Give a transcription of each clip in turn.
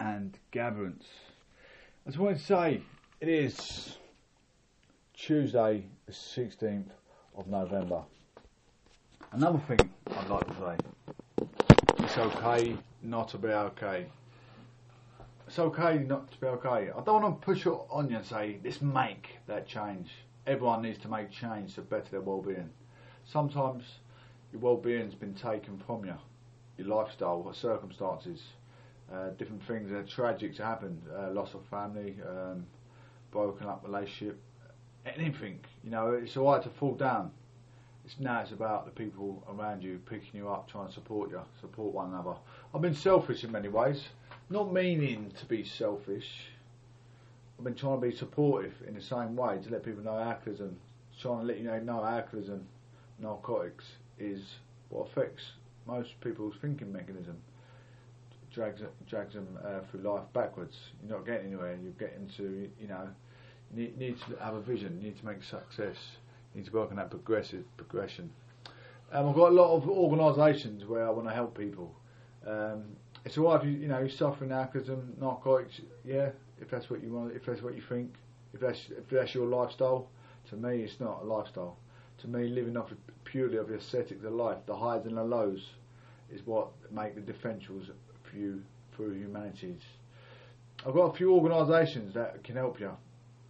and gatherance. I just wanted to say it is Tuesday, the 16th of November. Another thing I'd like to say it's okay not to be okay. It's okay not to be okay. I don't want to push it on you and say, let's make that change. Everyone needs to make change to better their well-being. Sometimes your well-being's been taken from you, your lifestyle, your circumstances, uh, different things that are tragic to happen, uh, loss of family, um, broken up relationship, anything. You know, it's alright to fall down. It's now it's about the people around you picking you up, trying to support you, support one another. I've been selfish in many ways, not meaning to be selfish. I've been trying to be supportive in the same way to let people know alcoholism, trying to let you know, know alcoholism, narcotics is what affects most people's thinking mechanism. Drags drags them uh, through life backwards. You're not getting anywhere. You're getting to you know. Need, need to have a vision. You need to make success. You need to work on that progressive progression. Um, I've got a lot of organisations where I want to help people. Um, it's alright if you you know you're suffering alcoholism, narcotics. Yeah, if that's what you want, if that's what you think, if that's if that's your lifestyle. To me, it's not a lifestyle. To me, living off purely of the aesthetics of life, the highs and the lows, is what make the differentials you through humanities. I've got a few organisations that can help you.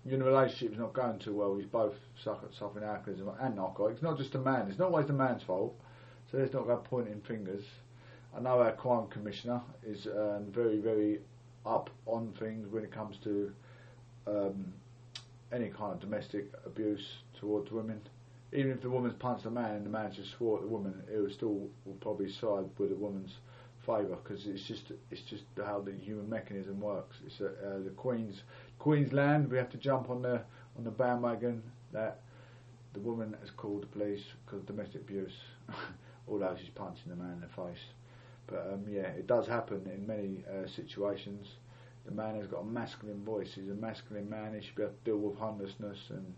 Your relationship's not going too well. He's both suffering alcoholism and narcotics. It's not just the man. It's not always the man's fault. So let's not go pointing fingers. I know our crime commissioner is um, very, very up on things when it comes to um, any kind of domestic abuse towards women. Even if the woman's punched the man and the man just swore at the woman, it will still will probably side with the woman's favour because it's just it's just how the human mechanism works. It's a, uh, the Queen's Queensland. We have to jump on the on the bandwagon that the woman has called the police because of domestic abuse, although she's punching the man in the face. But um, yeah, it does happen in many uh, situations. The man has got a masculine voice. He's a masculine man. He should be able to deal with homelessness and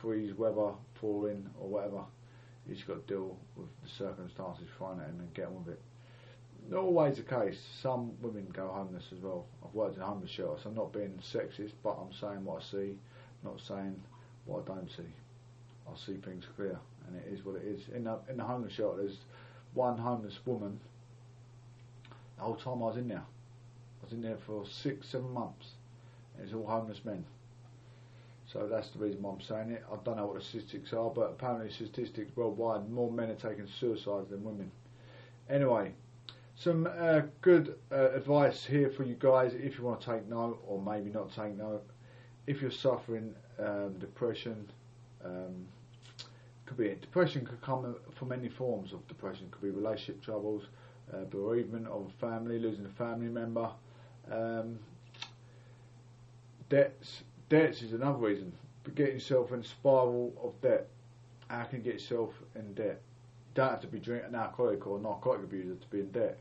freeze weather, falling or whatever. He's got to deal with the circumstances thrown at him and get on with it. Not always the case. Some women go homeless as well. I've worked in homeless shelters. I'm not being sexist, but I'm saying what I see, not saying what I don't see. I see things clear, and it is what it is. In the, in the homeless shelter, there's one homeless woman the whole time I was in there. I was in there for six, seven months. And it's all homeless men. So that's the reason why I'm saying it. I don't know what the statistics are, but apparently statistics worldwide, more men are taking suicide than women. Anyway, some uh, good uh, advice here for you guys if you want to take note, or maybe not take note. If you're suffering um, depression, um, could be depression could come from any forms of depression. Could be relationship troubles, uh, bereavement of a family, losing a family member. Um, debts, debts is another reason. But getting yourself in a spiral of debt. How can you get yourself in debt? You don't have to be drinking alcoholic or narcotic abuser to be in debt.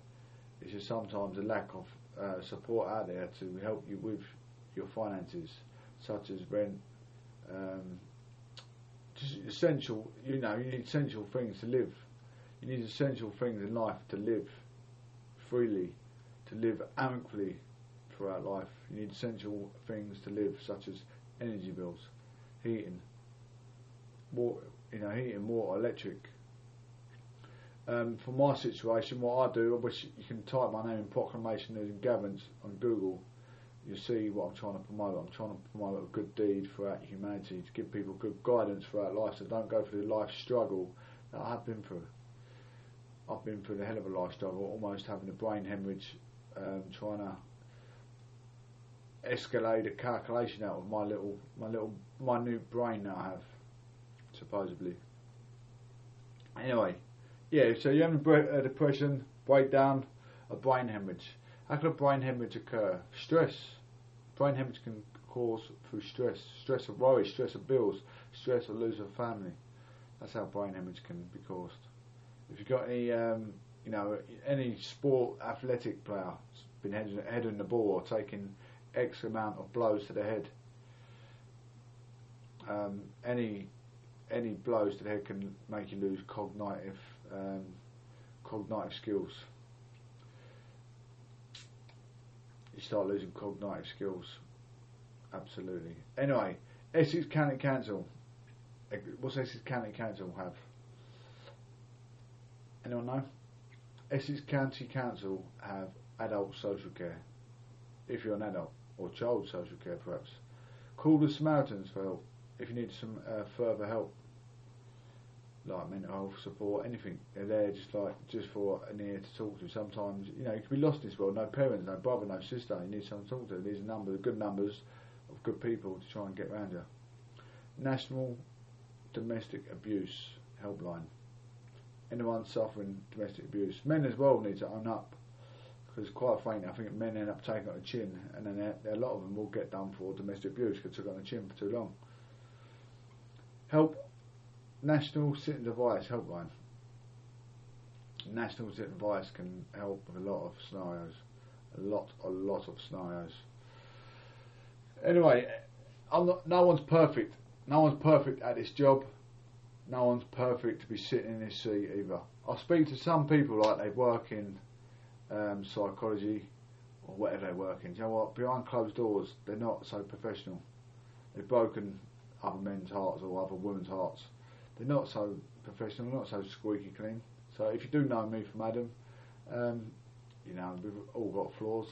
It's just sometimes a lack of uh, support out there to help you with your finances, such as rent, um, just essential. You know, you need essential things to live. You need essential things in life to live freely, to live amicably throughout life. You need essential things to live, such as energy bills, heating, water, you know, heating, water, electric. Um, for my situation, what I do, I wish you can type my name in Proclamation News and Gatherance on Google. You'll see what I'm trying to promote. I'm trying to promote a good deed throughout humanity to give people good guidance throughout life so don't go through the life struggle that I've been through. I've been through a hell of a life struggle, almost having a brain hemorrhage, um, trying to escalate a calculation out of my little, my little minute brain that I have, supposedly. Anyway, yeah. So you have a depression, breakdown, a brain hemorrhage. How can a brain hemorrhage occur? Stress. Brain hemorrhage can cause through stress, stress of worry, stress of bills, stress of losing family. That's how brain hemorrhage can be caused if you've got any, um, you know, any sport athletic player been heading, heading the ball or taking X amount of blows to the head, um, any any blows to the head can make you lose cognitive um, cognitive skills. You start losing cognitive skills. Absolutely. Anyway, Essex County Council. What's Essex County Council have? Anyone know? Essex County Council have adult social care, if you're an adult, or child social care perhaps. Call the Samaritans for help if you need some uh, further help, like mental health support, anything. They're there just like just for an ear to talk to. Sometimes you know you can be lost in this world, no parents, no brother, no sister. You need someone to talk to. These are numbers, good numbers of good people to try and get around you. National Domestic Abuse Helpline. Anyone suffering domestic abuse, men as well need to own up because quite frankly, I think men end up taking on the chin, and then a lot of them will get done for domestic abuse because they took on the chin for too long. Help National Citizens Advice Helpline. National Citizens Advice can help with a lot of scenarios, a lot, a lot of scenarios. Anyway, not, no one's perfect. No one's perfect at this job. No one's perfect to be sitting in this seat either. I speak to some people like they work in um, psychology or whatever they work in. you know what? Behind closed doors, they're not so professional. They've broken other men's hearts or other women's hearts. They're not so professional, not so squeaky clean. So if you do know me from Adam, um, you know we've all got flaws.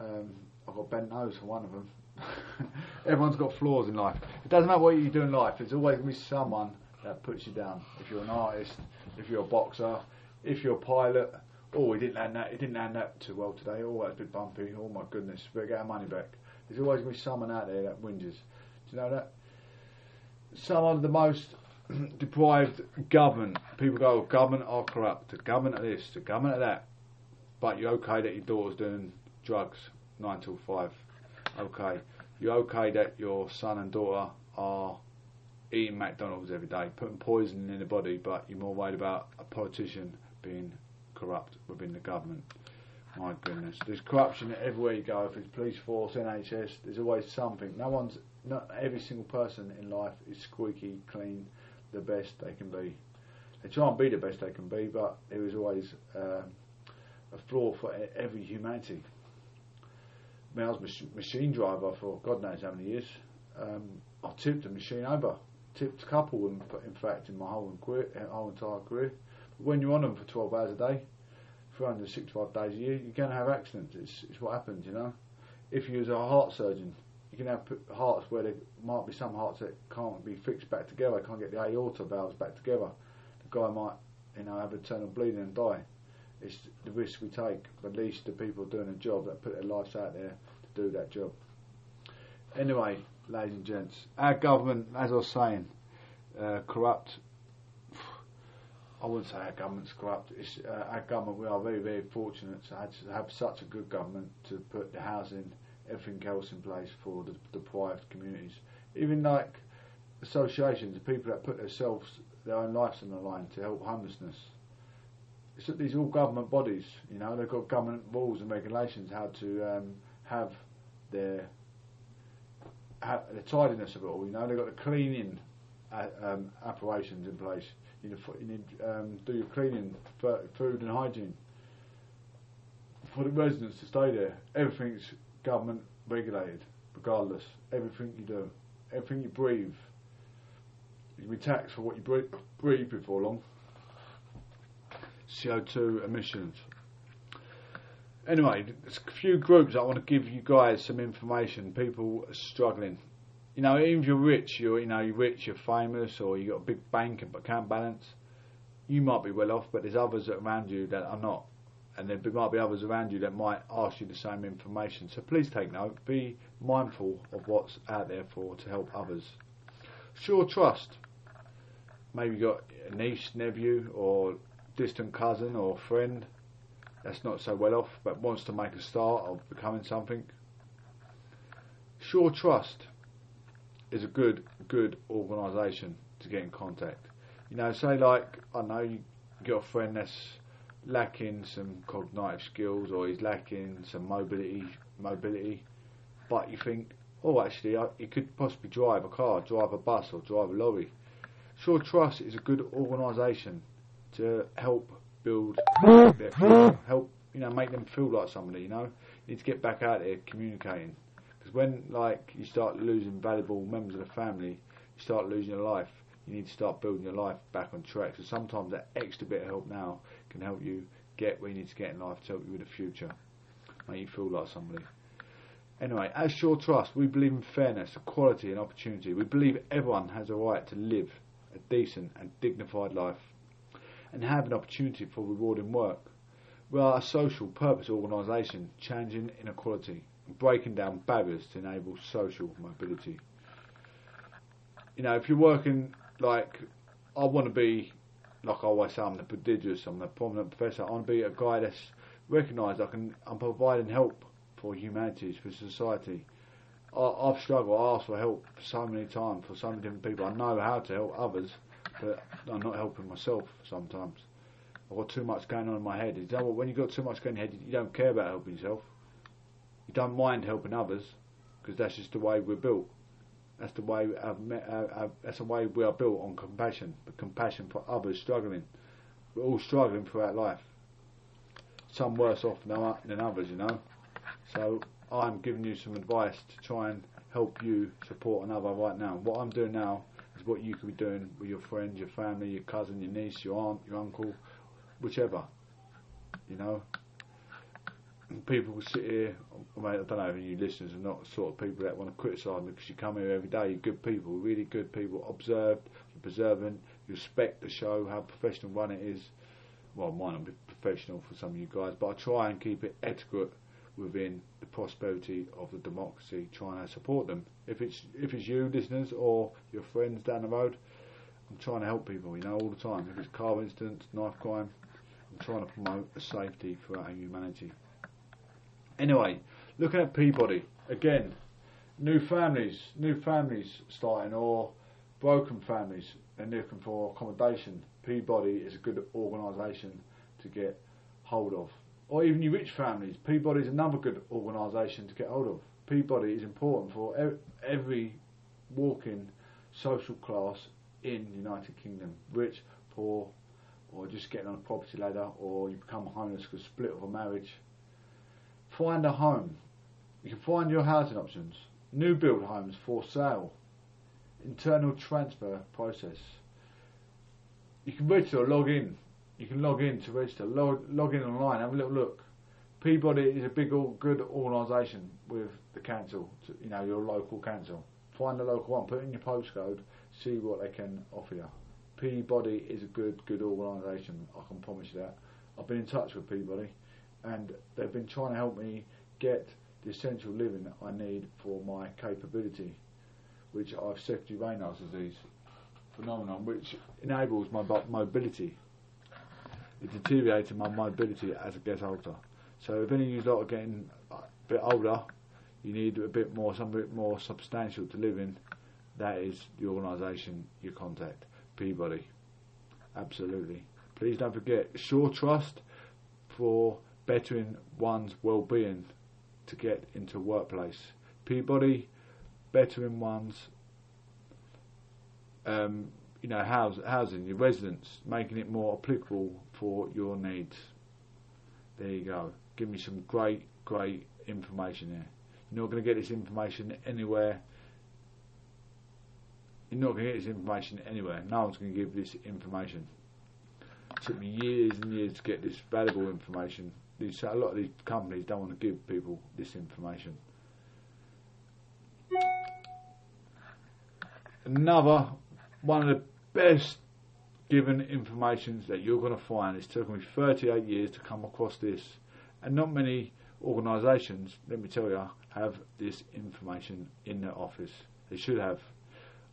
Um, I've got bent nose for one of them. Everyone's got flaws in life. It doesn't matter what you do in life. There's always going to be someone that puts you down. If you're an artist, if you're a boxer, if you're a pilot. Oh, he didn't land that. He didn't land that too well today. Oh, that's a bit bumpy. Oh my goodness, we better get our money back. There's always going to be someone out there that whinges. Do you know that? some of the most deprived government. People go, oh, government are corrupt, the government are this, the government are that. But you're okay that your daughter's doing drugs nine till five. Okay. You're okay that your son and daughter are eating McDonald's every day, putting poison in the body, but you're more worried about a politician being corrupt within the government. My goodness, there's corruption everywhere you go. If it's police force, NHS, there's always something. No one's not every single person in life is squeaky clean, the best they can be. They try and be the best they can be, but there is always uh, a flaw for every humanity. Mean, I was machine driver for God knows how many years. Um, I tipped a machine over, tipped a couple, in, in fact, in my whole, career, whole entire career. But when you're on them for 12 hours a day, 365 days a year, you're going to have accidents. It's, it's what happens, you know. If you was a heart surgeon, you can have hearts where there might be some hearts that can't be fixed back together, can't get the aorta valves back together. The guy might, you know, have internal bleeding and die. It's the risk we take, but at least the people doing a job that put their lives out there to do that job. Anyway, ladies and gents, our government, as I was saying, uh, corrupt. I wouldn't say our government's corrupt. It's, uh, our government, we are very, very fortunate to have such a good government to put the housing everything else in place for the deprived communities. Even like associations, the people that put themselves, their own lives on the line to help homelessness. It's, that these are all government bodies, you know, they've got government rules and regulations how to um, have their ha- the tidiness of it all. You know, they've got the cleaning uh, um, operations in place. You need, you need um, do your cleaning, food and hygiene for the residents to stay there. Everything's government regulated, regardless. Everything you do, everything you breathe, you can be taxed for what you breathe, breathe before long. CO2 emissions. Anyway, there's a few groups I want to give you guys some information. People are struggling. You know, even if you're rich, you're you know you're rich, you're famous, or you have got a big bank and account balance. You might be well off, but there's others around you that are not and there might be others around you that might ask you the same information. So please take note. Be mindful of what's out there for to help others. Shaw Trust. Maybe you've got a niece, nephew, or distant cousin or friend that's not so well off but wants to make a start of becoming something. Shaw Trust is a good good organisation to get in contact. You know, say like I know you got a friend that's lacking some cognitive skills or he's lacking some mobility mobility but you think oh actually I, he could possibly drive a car drive a bus or drive a lorry Shaw Trust is a good organisation to help build their help you know make them feel like somebody you know You need to get back out there communicating. Because when like you start losing valuable members of the family, you start losing your life. You need to start building your life back on track. So sometimes that extra bit of help now can help you get where you need to get in life to help you with the future. Make you feel like somebody. Anyway, as Shaw Trust, we believe in fairness, equality and opportunity. We believe everyone has a right to live a decent and dignified life and have an opportunity for rewarding work. We are a social purpose organisation changing inequality and breaking down barriers to enable social mobility. You know, if you're working like, I want to be, like I always say, I'm the prodigious, I'm the prominent professor, I want to be a guy that's recognised, I can, I'm providing help for humanities, for society. I, have struggled, I asked for help so many times for so many different people. I know how to help others, but I'm not helping myself sometimes. I've got too much going on in my head. You know? When you've got too much going in your head, you don't care about helping yourself. You don't mind helping others because that's just the way we're built. That's the way I've met, uh, that's the way we are built on compassion, compassion for others struggling. We're all struggling throughout life. Some worse off than others, you know. So I'm giving you some advice to try and help you support another right now. What I'm doing now is what you could be doing with your friends, your family, your cousin, your niece, your aunt, your uncle, whichever. You know, people sit here. I, mean, I don't know if you listeners are not the sort of people that want to criticise me because you come here every day. You're good people, really good people, observed, you're preservant, you respect the show, how professional run it is. Well, mine will be professional for some of you guys, but I try and keep it etiquette within the prosperity of the democracy, trying to support them. If it's if it's you listeners or your friends down the road, I'm trying to help people, you know, all the time. If it's car incidents, knife crime, I'm trying to promote the safety for our humanity. Anyway, looking at Peabody again, new families, new families starting or broken families and looking for accommodation. Peabody is a good organisation to get hold of or even your rich families. Peabody is another good organisation to get hold of. Peabody is important for every walking social class in the United Kingdom, rich, poor, or just getting on a property ladder, or you become homeless because split of a marriage. Find a home. You can find your housing options. New build homes for sale. Internal transfer process. You can register or log in you can log in to register, log, log in online, have a little look. Peabody is a big, good organisation with the council, you know, your local council. Find the local one, put in your postcode, see what they can offer you. Peabody is a good, good organisation, I can promise you that. I've been in touch with Peabody and they've been trying to help me get the essential living I need for my capability, which I've secondary Raynaud's disease phenomenon, which enables my mobility it deteriorated my mobility as I get older. So if any of you lot are getting a bit older, you need a bit more, something more substantial to live in. That is the organisation you contact, Peabody. Absolutely. Please don't forget Shaw Trust for bettering one's well-being to get into workplace. Peabody, bettering one's um, you know, house, housing, your residence, making it more applicable for your needs. There you go. Give me some great, great information there. You're not going to get this information anywhere. You're not going to get this information anywhere. No one's going to give this information. It took me years and years to get this valuable information. These, a lot of these companies don't want to give people this information. Another one of the best given information that you're going to find. It's taken me 38 years to come across this, and not many organisations, let me tell you, have this information in their office. They should have.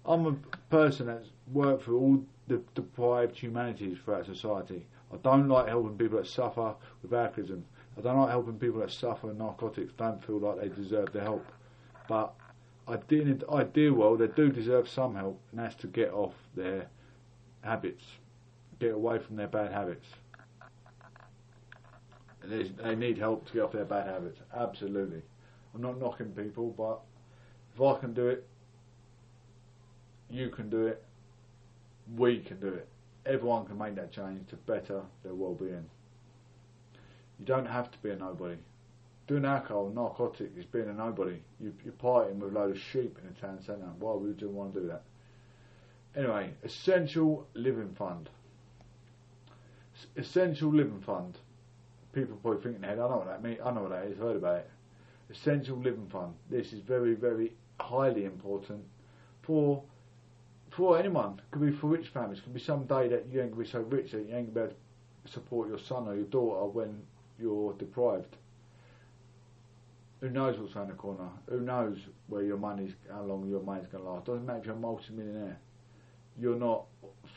I'm a person that's worked for all the deprived humanities throughout society. I don't like helping people that suffer with alcoholism. I don't like helping people that suffer with narcotics, don't feel like they deserve the help. But I do, I do well, they do deserve some help, and that's to get off their habits, get away from their bad habits. They need help to get off their bad habits, absolutely. I'm not knocking people, but if I can do it, you can do it, we can do it. Everyone can make that change to better their well-being. You don't have to be a nobody. Doing alcohol, narcotic is being a nobody. You, you're partying with a load of sheep in a town centre. Why would you want to do that? Anyway, Essential Living Fund. Essential Living Fund. People probably thinking, head, I know what that means. I know what that is. I've heard about it. Essential Living Fund. This is very, very highly important for for anyone. Could be for rich families. Could be some day that you ain't gonna be so rich that you ain't gonna be able to support your son or your daughter when you're deprived. Who knows what's around the corner? Who knows where your money's, how long your money's to last? Doesn't matter if you're a multi-millionaire. You're not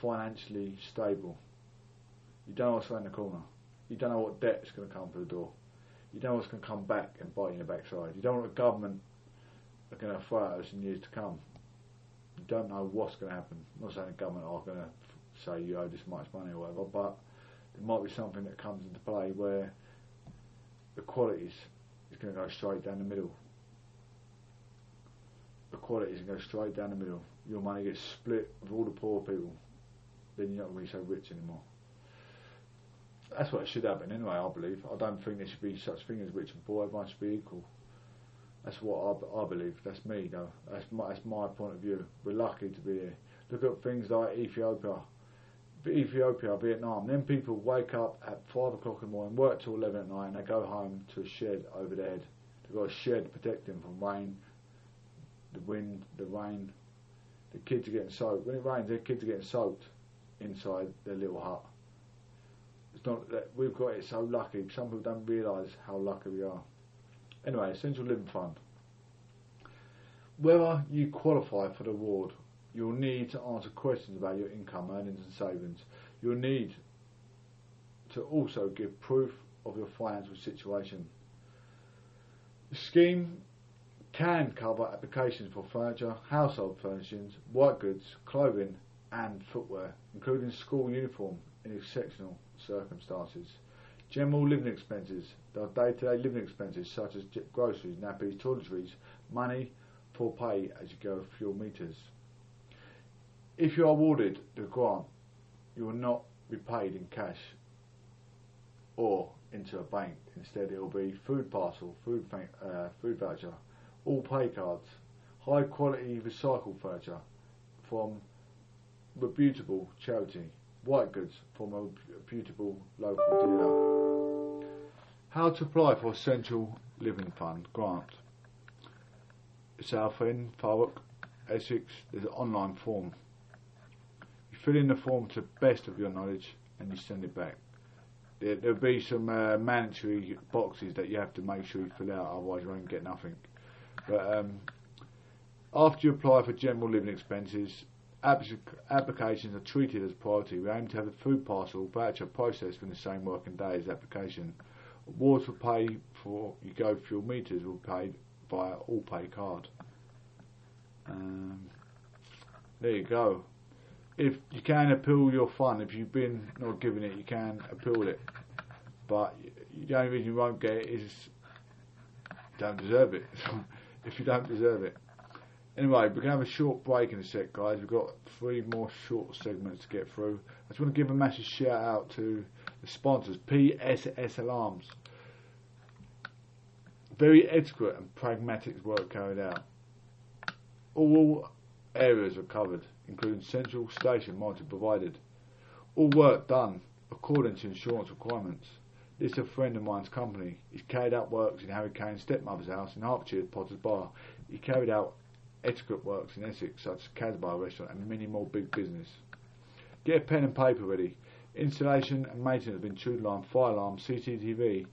financially stable. You don't know what's around the corner. You don't know what debt's to come through the door. You don't know what's to come back and bite you in the backside. You don't know what the government are to throw at us in years to come. Don't know what's going to happen. I'm not saying the government are going to say you owe this much money or whatever, but there might be something that comes into play where the qualities is going to go straight down the middle. The quality is going to go straight down the middle. Your money gets split with all the poor people. Then you're not going to be so rich anymore. That's what should happen anyway, I believe. I don't think there should be such thing as rich and poor. Everyone should be equal. That's what I, I believe. That's me, though. That's my, that's my point of view. We're lucky to be here. Look at things like Ethiopia. Ethiopia, Vietnam, then people wake up at 5 o'clock in the morning, work till 11 at night, and they go home to a shed over their head. They've got a shed to protect them from rain, the wind, the rain. The kids are getting soaked. When it rains, their kids are getting soaked inside their little hut. It's not that we've got it so lucky. Some people don't realise how lucky we are. Anyway, Essential Living Fund. Whether you qualify for the award You'll need to answer questions about your income, earnings and savings. You'll need to also give proof of your financial situation. The scheme can cover applications for furniture, household furnishings, white goods, clothing and footwear, including school uniform in exceptional circumstances. General living expenses, the day-to-day living expenses such as groceries, nappies, toiletries, money for pay as you go fuel meters. If you are awarded the grant, you will not be paid in cash or into a bank. Instead, it will be food parcel, food uh, food voucher, all pay cards, high quality recycled furniture from reputable charity, white goods from a reputable local dealer. How to apply for Central Living Fund grant. Southend, Thurrock, Essex. There's an online form You fill in the form to the best of your knowledge and you send it back. There, will be some uh, mandatory boxes that you have to make sure you fill out, otherwise you won't get nothing. But um, after you apply for general living expenses, applications are treated as priority. We aim to have a food parcel voucher processed within the same working day as application. For pay for you go fuel meters will be paid via all pay card. Um, there you go if you can appeal your fund, if you've been not given it, you can appeal it. But the only reason you won't get it is you don't deserve it. if you don't deserve it. Anyway, we're going to have a short break in a sec, guys. We've got three more short segments to get through. I just want to give a massive shout out to the sponsors, PSS Alarms. Very adequate and pragmatic work carried out. All areas are covered including central station monitoring provided. All work done according to insurance requirements. This is a friend of mine's company. He's carried out works in Harry Kane's stepmother's house in Hertfordshire, Potters Bar. He carried out etiquette works in Essex, such as Casbah restaurant and many more big business. Get a pen and paper ready. Installation and maintenance of intruder alarm, fire alarm, CCTV.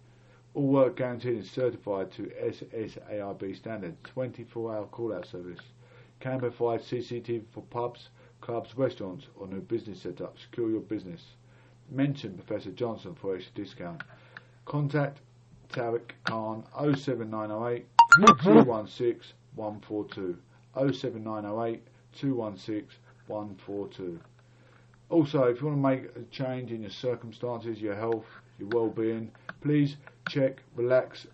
All work guaranteed and certified to SSAIB standard. 24 hour call out service can provide CCTV for pubs, clubs, restaurants, or new business setup. Secure your business. Mention Professor Johnson for extra discount. Contact Tariq Khan 07908 216 142. 07908 216 142. Also, if you want to make a change in your circumstances, your health, your well-being, please check Relax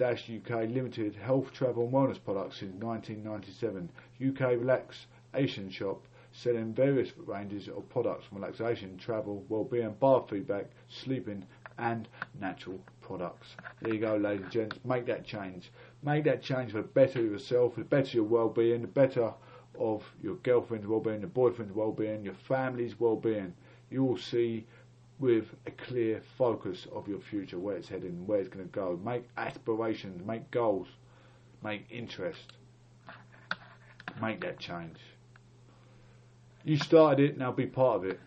UK Limited health, travel and wellness products since 1997. UK Relaxation Shop selling various ranges of products from relaxation, travel, well-being, bar feedback, sleeping and natural products. There you go, ladies and gents. Make that change. Make that change for better yourself, for the better your well-being, the better of your girlfriend's well-being, your boyfriend's well-being, your family's well-being. You will see with a clear focus of your future, where it's heading, where it's going to go. Make aspirations, make goals, make interest. Make that change. You started it, now be part of it.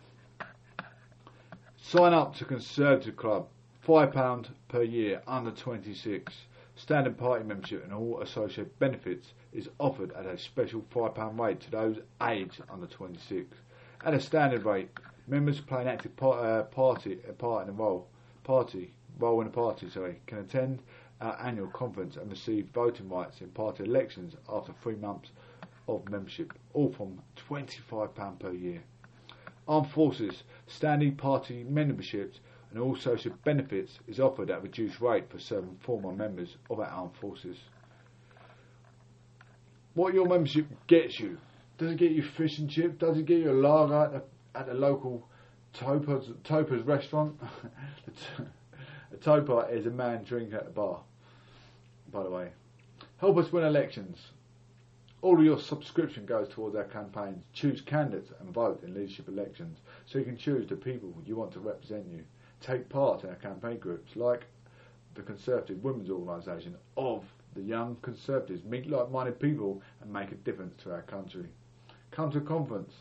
Sign up to Conservative Club, £5 per year, under 26. Standard party membership and all associated benefits is offered at a special £5 rate to those aged under 26. At a standard rate, members play an active par- uh, party, a part in the role, party, role in the party, sorry, can attend our annual conference and receive voting rights in party elections after three months of membership, all from £25 per year. Armed Forces standing party memberships and all social benefits is offered at a reduced rate for certain former members of our armed forces. What your membership gets you, does it get you fish and chips? Does it get you a lager at the, at the local Topa's, Topa's restaurant? a Topa is a man drinking at the bar, by the way. Help us win elections. All of your subscription goes towards our campaigns. Choose candidates and vote in leadership elections so you can choose the people you want to represent you. Take part in our campaign groups like the Conservative Women's Organisation of the Young Conservatives. Meet like-minded people and make a difference to our country. Come to a conference.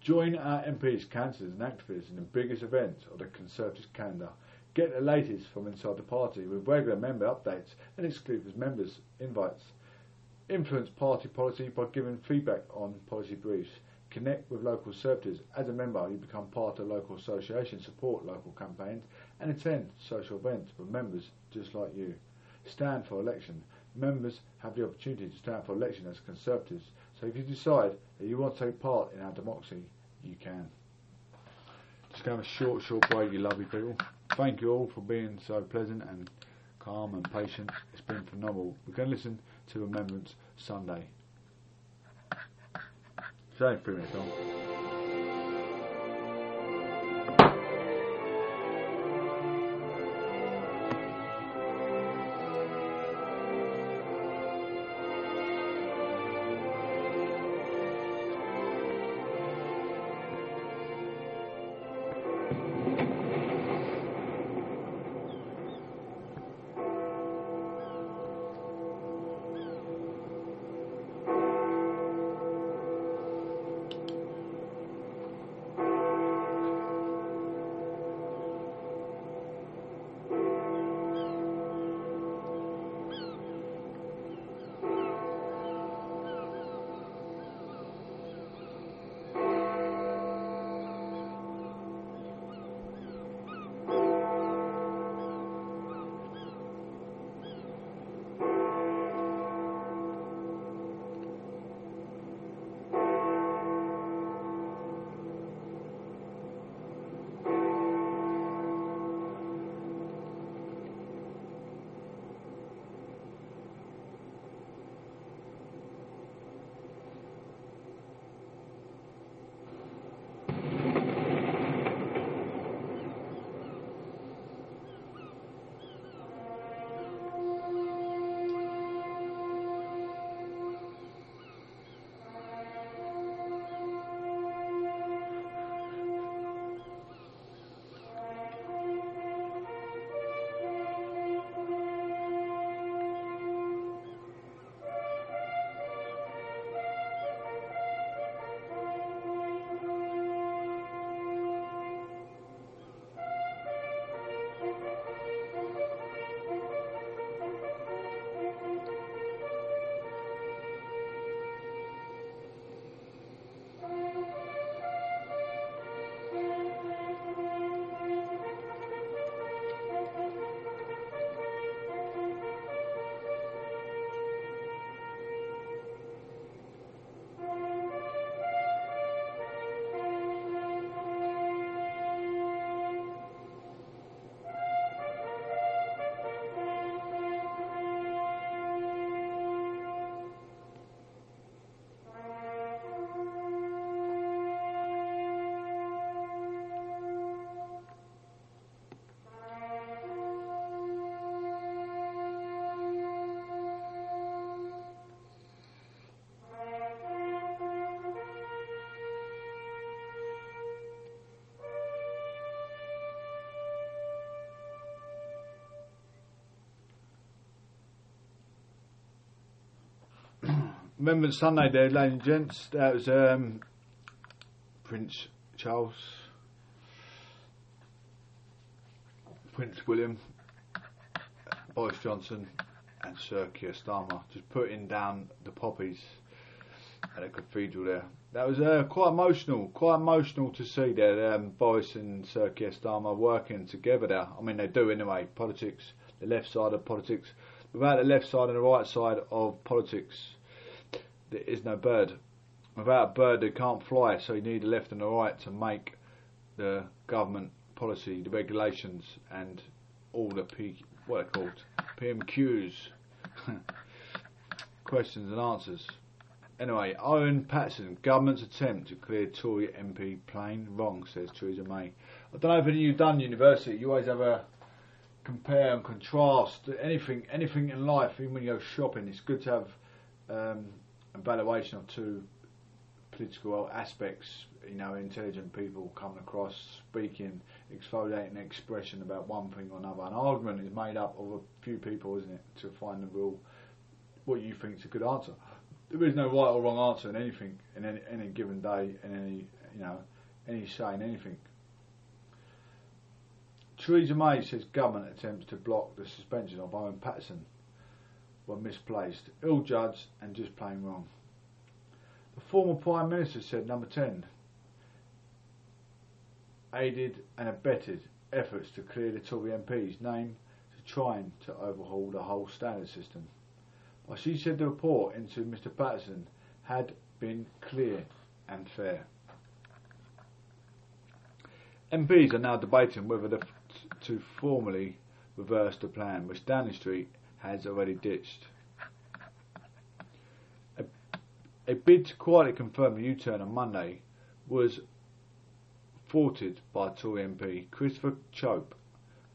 Join our MPs, councillors and activists in the biggest events of the Conservative calendar. Get the latest from inside the party with regular member updates and exclusive members invites. Influence party policy by giving feedback on policy briefs. Connect with local services. As a member, you become part of local associations, support local campaigns, and attend social events with members just like you. Stand for election. Members have the opportunity to stand for election as Conservatives. So if you decide that you want to take part in our democracy, you can. Just going to have a short, short break, you lovely people. Thank you all for being so pleasant and calm and patient. It's been phenomenal. We're going to listen to Remembrance Sunday. So, three minutes Remembrance Sunday there, ladies and gents. That was um, Prince Charles, Prince William, Boris Johnson, and Sir Keir Starmer just putting down the poppies at the cathedral there. That was uh, quite emotional, quite emotional to see that um, Boris and Sir Keir Starmer working together there. I mean, they do anyway. Politics, the left side of politics. Without the left side and the right side of politics, there is no bird. Without a bird, they can't fly. So you need the left and the right to make the government policy, the regulations, and all the P, what are called PMQs, questions and answers. Anyway, Owen Paterson, government's attempt to clear Tory MP plain wrong, says Theresa May. I don't know if you've done university, you always have a compare and contrast anything anything in life, even when you go shopping, it's good to have um, evaluation of two political aspects, you know, intelligent people coming across, speaking, exfoliating expression about one thing or another. An argument is made up of a few people, isn't it, to find the real, what you think is a good answer there is no right or wrong answer in anything in any, any given day in any you know any saying anything. Theresa May says government attempts to block the suspension of Owen Paterson were misplaced, ill-judged and just plain wrong. The former Prime Minister said number 10 aided and abetted efforts to clear the Tory MP's name to trying to overhaul the whole standard system. But she said the report into Mr Paterson had been clear and fair. MPs are now debating whether to formally reverse the plan, which Downing Street has already ditched. A, a bid to quietly confirm the U-turn on Monday was thwarted by Tory MP Christopher Chope,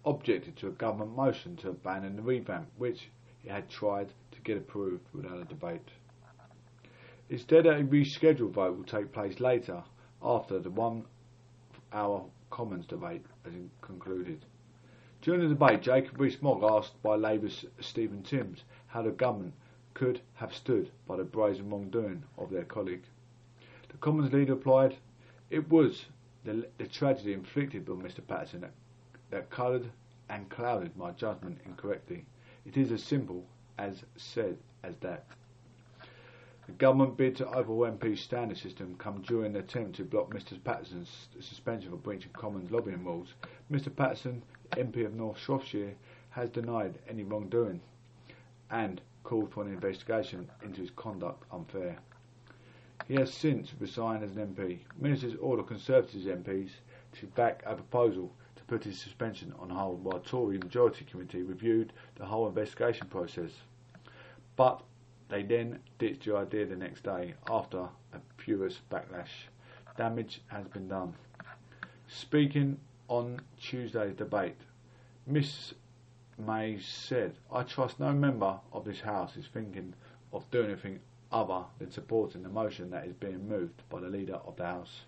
objected to a government motion to abandon the revamp, which he had tried to get approved without a debate. Instead, a rescheduled vote will take place later after the one hour Commons debate has concluded. During the debate, Jacob Rees-Mogg asked by Labour's Stephen Timms how the government could have stood by the brazen wrongdoing of their colleague. The Commons leader replied, It was the, the tragedy inflicted by Mr Paterson that, that coloured and clouded my judgment incorrectly. It is as simple as said as that. The government bid to overhaul MP's standard system come during an attempt to block Mr Paterson's suspension for breaching Commons lobbying rules. Mr Paterson, MP of North Shropshire, has denied any wrongdoing and called for an investigation into his conduct unfair. He has since resigned as an MP. Ministers order Conservatives MPs to back a proposal to put his suspension on hold while Tory Majority Committee reviewed the whole investigation process. But they then ditched the idea the next day after a furious backlash. Damage has been done. Speaking on Tuesday's debate, Miss May said, I trust no member of this House is thinking of doing anything other than supporting the motion that is being moved by the leader of the House.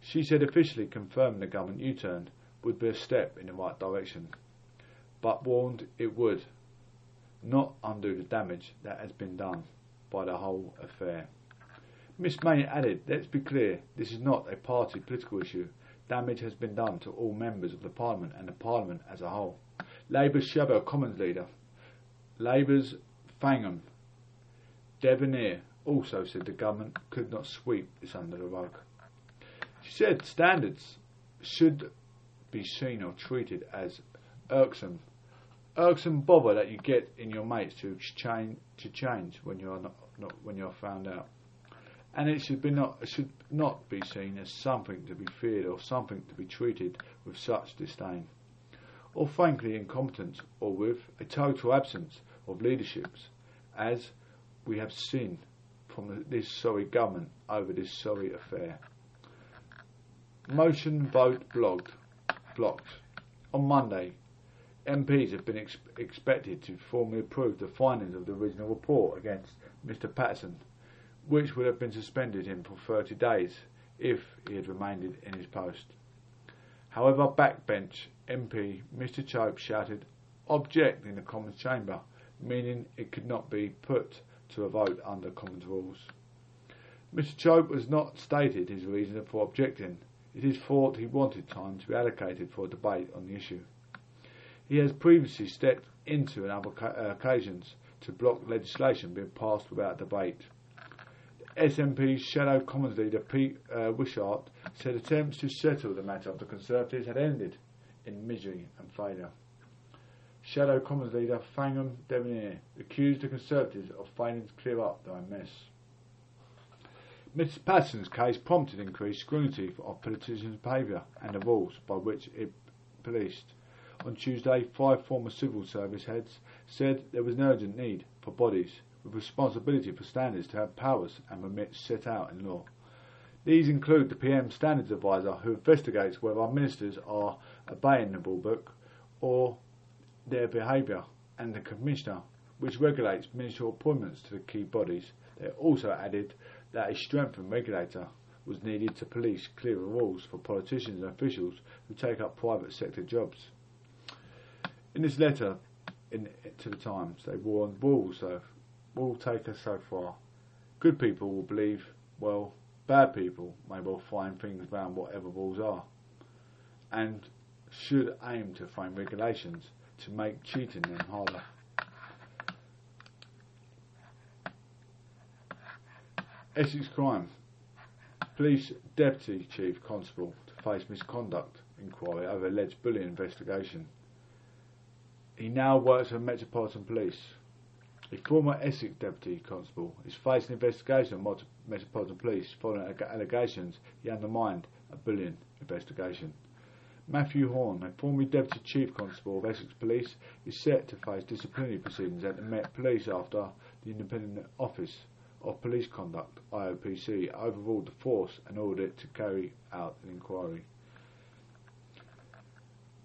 She said officially confirming the government U-turn would be a step in the right direction, but warned it would not undo the damage that has been done by the whole affair. Miss May added, let's be clear, this is not a party political issue. Damage has been done to all members of the Parliament and the Parliament as a whole. Labour's Shadow Commons leader, Labour's Thangam, Debbonaire, also said the government could not sweep this under the rug. She said standards should be seen or treated as irksome. Irksome bother that you get in your mates to exchange to change when you're not, not when you're found out. And it should be not should not be seen as something to be feared or something to be treated with such disdain. Or frankly incompetence or with a total absence of leaderships, as we have seen from this sorry government over this sorry affair. Motion vote blogged blocked. On Monday, MPs have been ex expected to formally approve the findings of the original report against Mr Paterson, which would have been suspended him for 30 days if he had remained in his post. However, backbench MP Mr Chope shouted, object in the Commons chamber, meaning it could not be put to a vote under Commons rules. Mr. Chope has not stated his reason for objecting. It is thought he wanted time to be allocated for a debate on the issue. He has previously stepped into on other uh, occasions to block legislation being passed without debate. SNP's shadow Commons leader Pete uh, Wishart said attempts to settle the matter of the Conservatives had ended in misery and failure. Shadow Commons leader Thangam Debbonaire accused the Conservatives of failing to clear up their mess. Mr Paterson's case prompted increased scrutiny of politicians' behaviour and the rules by which it policed. On Tuesday, five former civil service heads said there was an urgent need for bodies with responsibility for standards to have powers and remits set out in law. These include the PM Standards Advisor, who investigates whether our ministers are obeying the rule book or their behaviour, and the Commissioner, which regulates ministerial appointments to the key bodies. They also added that a strengthened regulator was needed to police clearer rules for politicians and officials who take up private sector jobs. In this letter in, to the Times, they warned rules though will take us so far. Good people will believe, well, bad people may well find things around whatever rules are, and should aim to frame regulations to make cheating them harder. Essex crime. Police Deputy Chief Constable to face misconduct inquiry over alleged bullying investigation. He now works for Metropolitan Police. A former Essex Deputy Constable is facing investigation by Metropolitan Police following allegations he undermined a bullying investigation. Matthew Horne, a former Deputy Chief Constable of Essex Police, is set to face disciplinary proceedings at the Met Police after the Independent Office of Police Conduct, IOPC, overruled the force and ordered it to carry out an inquiry.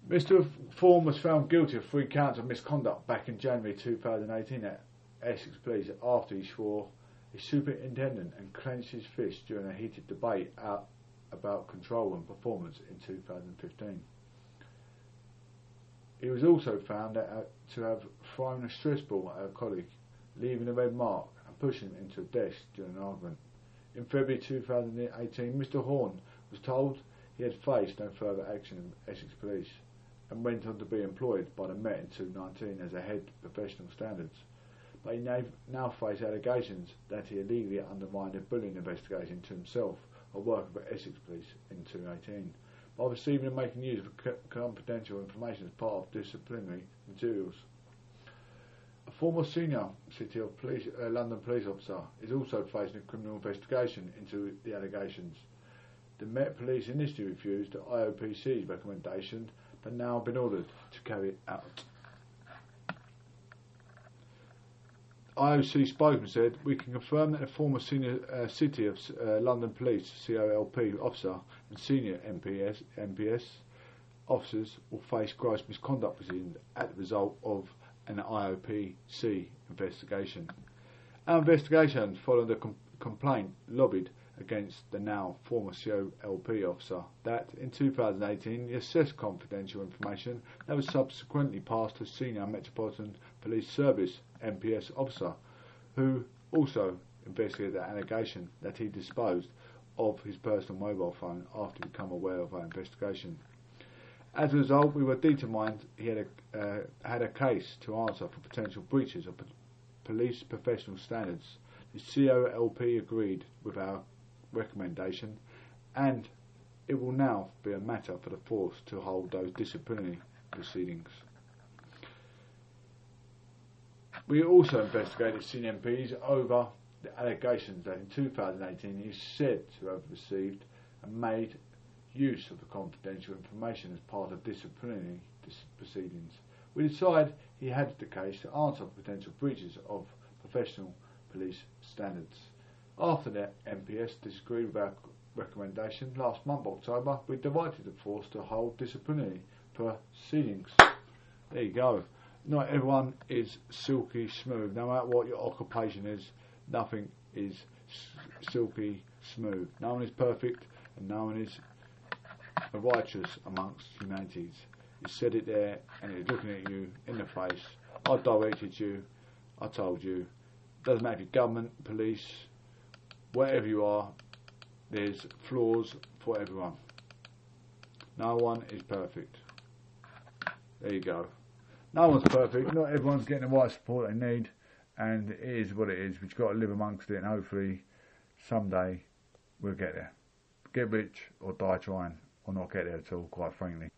Mr. Thorne was found guilty of three counts of misconduct back in January 2018 at Essex Police after he swore a superintendent and clenched his fist during a heated debate out about control and performance in 2015. He was also found to have thrown a stress ball at a colleague, leaving a red mark and pushing him into a desk during an argument. In February 2018, Mr. Horne was told he had faced no further action in Essex Police and went on to be employed by the Met in 2019 as a head professional standards. He now faces allegations that he illegally undermined a bullying investigation into himself a worker for Essex Police in 2018 by receiving and making use of confidential information as part of disciplinary materials. A former senior City of Police, uh, London police officer is also facing a criminal investigation into the allegations. The Met Police initially refused the IOPC's recommendation but now have been ordered to carry it out. IOC spokesman said, we can confirm that the former senior uh, City of uh, London Police COLP officer and senior MPS, MPS officers will face gross misconduct proceedings as a result of an IOPC investigation. Our investigation followed a com- complaint lobbied against the now former COLP officer that in 2018 he assessed confidential information that was subsequently passed to senior Metropolitan Police Service MPS officer who also investigated the allegation that he disposed of his personal mobile phone after becoming aware of our investigation. As a result, we were determined he had a, uh, had a case to answer for potential breaches of police professional standards. The COLP agreed with our recommendation, and it will now be a matter for the force to hold those disciplinary proceedings. We also investigated CNMPs over the allegations that in 2018 he is said to have received and made use of the confidential information as part of disciplinary proceedings. We decided he had the case to answer potential breaches of professional police standards. After the MPS disagreed with our recommendation last month, October, we directed the force to hold disciplinary proceedings. There you go. Not everyone is silky smooth. No matter what your occupation is, nothing is silky smooth. No one is perfect, and no one is righteous amongst humanities. You said it there, and it's looking at you in the face. I directed you. I told you Doesn't matter if you're government, police, wherever you are, there's flaws for everyone. No one is perfect. There you go. No one's perfect. Not everyone's getting the right support they need, and it is what it is. We've got to live amongst it, and hopefully, someday, we'll get there. Get rich or die trying, or not get there at all, quite frankly.